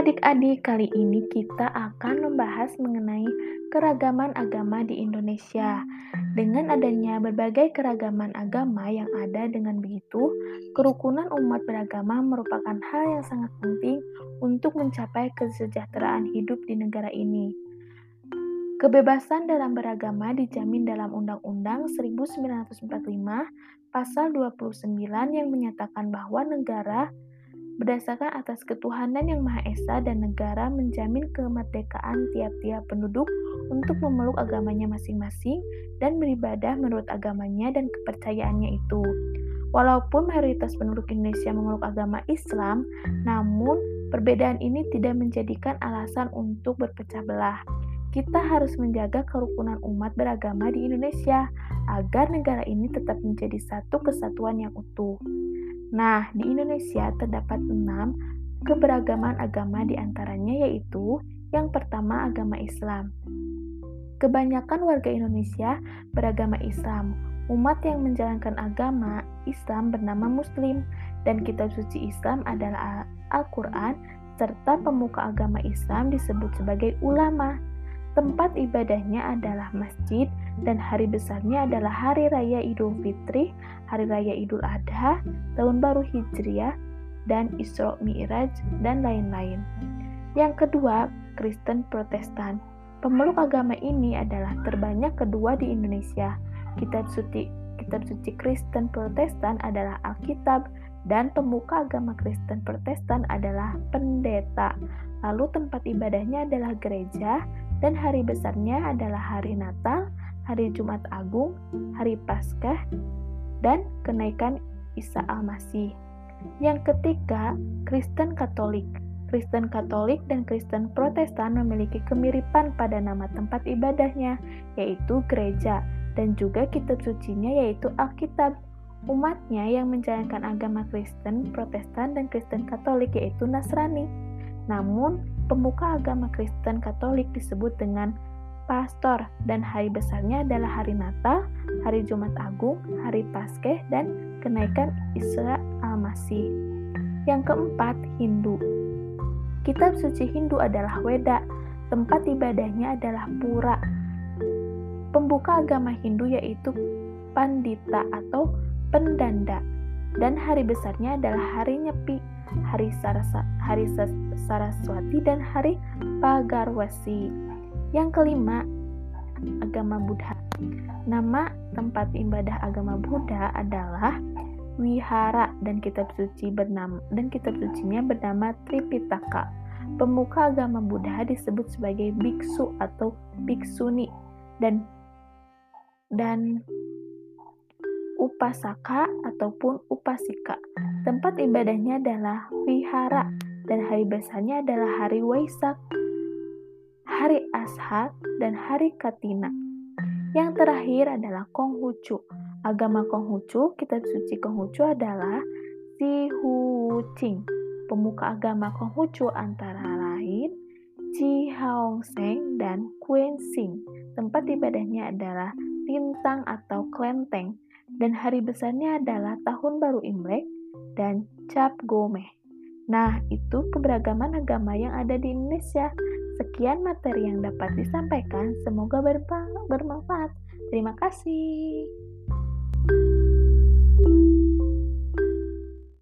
adik-adik, kali ini kita akan membahas mengenai keragaman agama di Indonesia. Dengan adanya berbagai keragaman agama yang ada dengan begitu, kerukunan umat beragama merupakan hal yang sangat penting untuk mencapai kesejahteraan hidup di negara ini. Kebebasan dalam beragama dijamin dalam Undang-Undang 1945 pasal 29 yang menyatakan bahwa negara berdasarkan atas ketuhanan yang Maha Esa dan negara menjamin kemerdekaan tiap-tiap penduduk untuk memeluk agamanya masing-masing dan beribadah menurut agamanya dan kepercayaannya itu. Walaupun mayoritas penduduk Indonesia memeluk agama Islam, namun perbedaan ini tidak menjadikan alasan untuk berpecah belah. Kita harus menjaga kerukunan umat beragama di Indonesia agar negara ini tetap menjadi satu kesatuan yang utuh. Nah, di Indonesia terdapat enam keberagaman agama di antaranya yaitu yang pertama agama Islam. Kebanyakan warga Indonesia beragama Islam. Umat yang menjalankan agama Islam bernama Muslim dan kitab suci Islam adalah Al-Quran serta pemuka agama Islam disebut sebagai ulama. Tempat ibadahnya adalah masjid dan hari besarnya adalah Hari Raya Idul Fitri, Hari Raya Idul Adha, Tahun Baru Hijriah, dan Isra Mi'raj, dan lain-lain. Yang kedua, Kristen Protestan. Pemeluk agama ini adalah terbanyak kedua di Indonesia. Kitab suci kitab suci Kristen Protestan adalah Alkitab dan pemuka agama Kristen Protestan adalah pendeta. Lalu tempat ibadahnya adalah gereja dan hari besarnya adalah hari Natal, hari Jumat Agung, hari Paskah, dan kenaikan Isa Al-Masih. Yang ketiga, Kristen Katolik. Kristen Katolik dan Kristen Protestan memiliki kemiripan pada nama tempat ibadahnya, yaitu gereja, dan juga kitab sucinya yaitu Alkitab. Umatnya yang menjalankan agama Kristen, Protestan, dan Kristen Katolik yaitu Nasrani. Namun, pemuka agama Kristen Katolik disebut dengan pastor dan hari besarnya adalah hari Natal, hari Jumat Agung, hari Paskah dan kenaikan Isra Al-Masih. Yang keempat, Hindu. Kitab suci Hindu adalah Weda. Tempat ibadahnya adalah pura. Pembuka agama Hindu yaitu Pandita atau pendanda dan hari besarnya adalah hari Nyepi, hari Sarasa, hari Saraswati dan hari Pagarwasi. Yang kelima, agama Buddha. Nama tempat ibadah agama Buddha adalah Wihara dan kitab suci bernama dan kitab sucinya bernama Tripitaka. Pemuka agama Buddha disebut sebagai biksu atau biksuni dan dan upasaka ataupun upasika. Tempat ibadahnya adalah wihara dan hari besarnya adalah hari Waisak, Ashad, dan hari Katina. Yang terakhir adalah Konghucu. Agama Konghucu, kitab suci Konghucu adalah Si Hu Ching. Pemuka agama Konghucu antara lain Chi Haong Seng dan Kuen Sing. Tempat ibadahnya adalah Tintang atau Klenteng dan hari besarnya adalah Tahun Baru Imlek dan Cap Gomeh. Nah, itu keberagaman agama yang ada di Indonesia. Sekian materi yang dapat disampaikan, semoga bermanfaat. Terima kasih. thank you